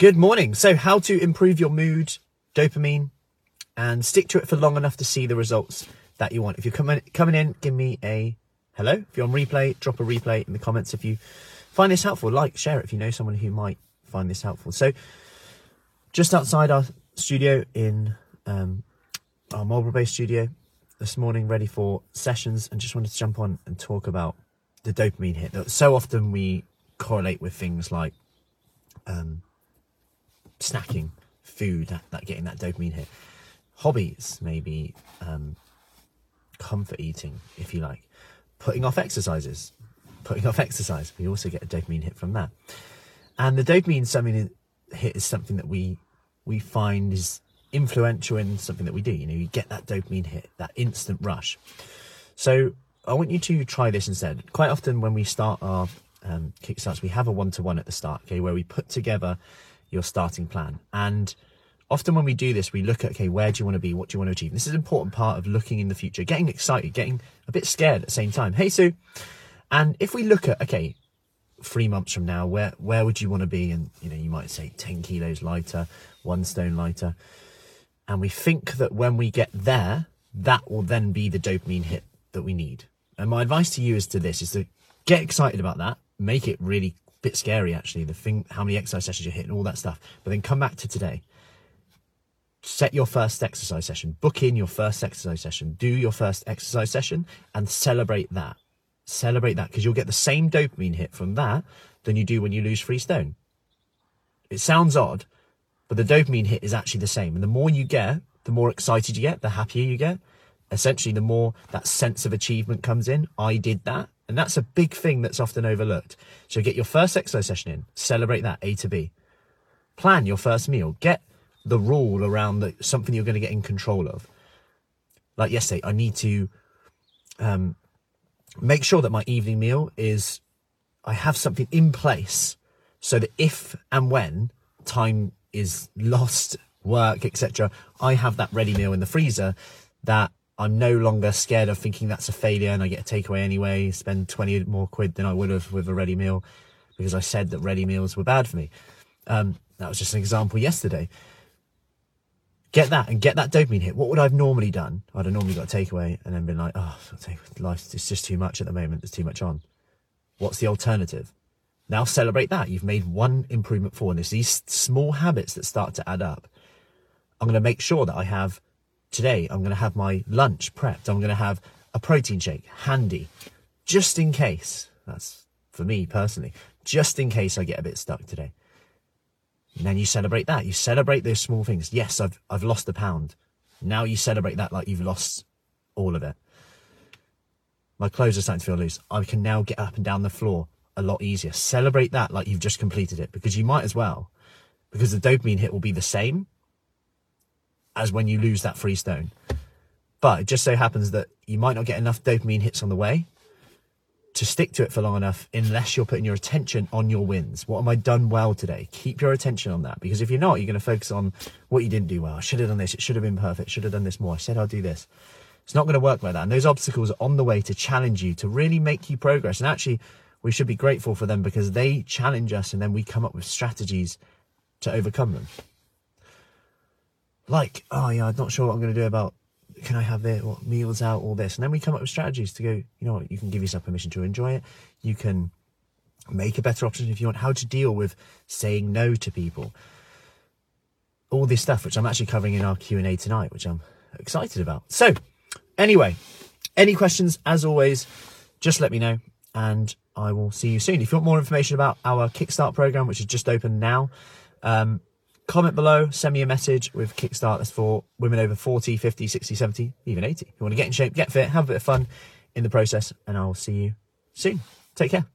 Good morning. So, how to improve your mood, dopamine, and stick to it for long enough to see the results that you want. If you're coming coming in, give me a hello. If you're on replay, drop a replay in the comments. If you find this helpful, like, share it if you know someone who might find this helpful. So, just outside our studio in um, our Marlborough-based studio this morning, ready for sessions, and just wanted to jump on and talk about the dopamine hit that so often we correlate with things like um, snacking, food, that, that getting that dopamine hit. Hobbies, maybe um, comfort eating, if you like. Putting off exercises, putting off exercise. We also get a dopamine hit from that. And the dopamine something hit is something that we we find is influential in something that we do. You know, you get that dopamine hit, that instant rush. So I want you to try this instead. Quite often when we start our um, kickstarts, we have a one-to-one at the start, okay, where we put together your starting plan. And often when we do this, we look at, okay, where do you want to be? What do you want to achieve? This is an important part of looking in the future, getting excited, getting a bit scared at the same time. Hey, Sue. And if we look at, okay, three months from now, where, where would you want to be? And, you know, you might say 10 kilos lighter, one stone lighter. And we think that when we get there, that will then be the dopamine hit that we need. And my advice to you is to this is to get excited about that, make it really bit scary actually. The thing, how many exercise sessions you hit and all that stuff. But then come back to today. Set your first exercise session. Book in your first exercise session. Do your first exercise session and celebrate that. Celebrate that because you'll get the same dopamine hit from that than you do when you lose three stone. It sounds odd, but the dopamine hit is actually the same. And the more you get, the more excited you get, the happier you get. Essentially, the more that sense of achievement comes in. I did that. And that's a big thing that's often overlooked. So get your first exercise session in, celebrate that A to B. Plan your first meal, get the rule around the, something you're going to get in control of. Like yesterday, I need to um, make sure that my evening meal is, I have something in place so that if and when time is lost, work, etc., I have that ready meal in the freezer that I'm no longer scared of thinking that's a failure and I get a takeaway anyway, spend 20 more quid than I would have with a ready meal because I said that ready meals were bad for me. Um, that was just an example yesterday. Get that and get that dopamine hit. What would I have normally done? I'd have normally got a takeaway and then been like, oh, life is just too much at the moment. There's too much on. What's the alternative? Now celebrate that. You've made one improvement forward. There's these small habits that start to add up. I'm going to make sure that I have today I'm going to have my lunch prepped. I'm going to have a protein shake handy just in case. That's for me personally, just in case I get a bit stuck today. And then you celebrate that. You celebrate those small things. Yes, I've, I've lost a pound. Now you celebrate that like you've lost all of it. My clothes are starting to feel loose. I can now get up and down the floor a lot easier. Celebrate that like you've just completed it because you might as well. Because the dopamine hit will be the same as when you lose that free stone. But it just so happens that you might not get enough dopamine hits on the way to stick to it for long enough unless you're putting your attention on your wins. What am I done well today? Keep your attention on that because if you're not, you're going to focus on what you didn't do well. I should have done this. It should have been perfect. Should have done this more. I said I'll do this. It's not going to work like that. And those obstacles are on the way to challenge you, to really make you progress. And actually, we should be grateful for them because they challenge us and then we come up with strategies to overcome them like, oh yeah, I'm not sure what I'm going to do about can I have it, what meals out, all this. And then we come up with strategies to go, you know what, you can give yourself permission to enjoy it. You can make a better option if you want, how to deal with saying no to people. All this stuff, which I'm actually covering in our Q&A tonight, which I'm excited about. So anyway, any questions, as always, just let me know and I will see you soon. If you want more information about our Kickstart program, which is just open now, um, comment below, send me a message with Kickstart. That's for women over 40, 50, 60, 70, even 80. You want to get in shape, get fit, have a bit of fun in the process, and I'll see you soon. Take care.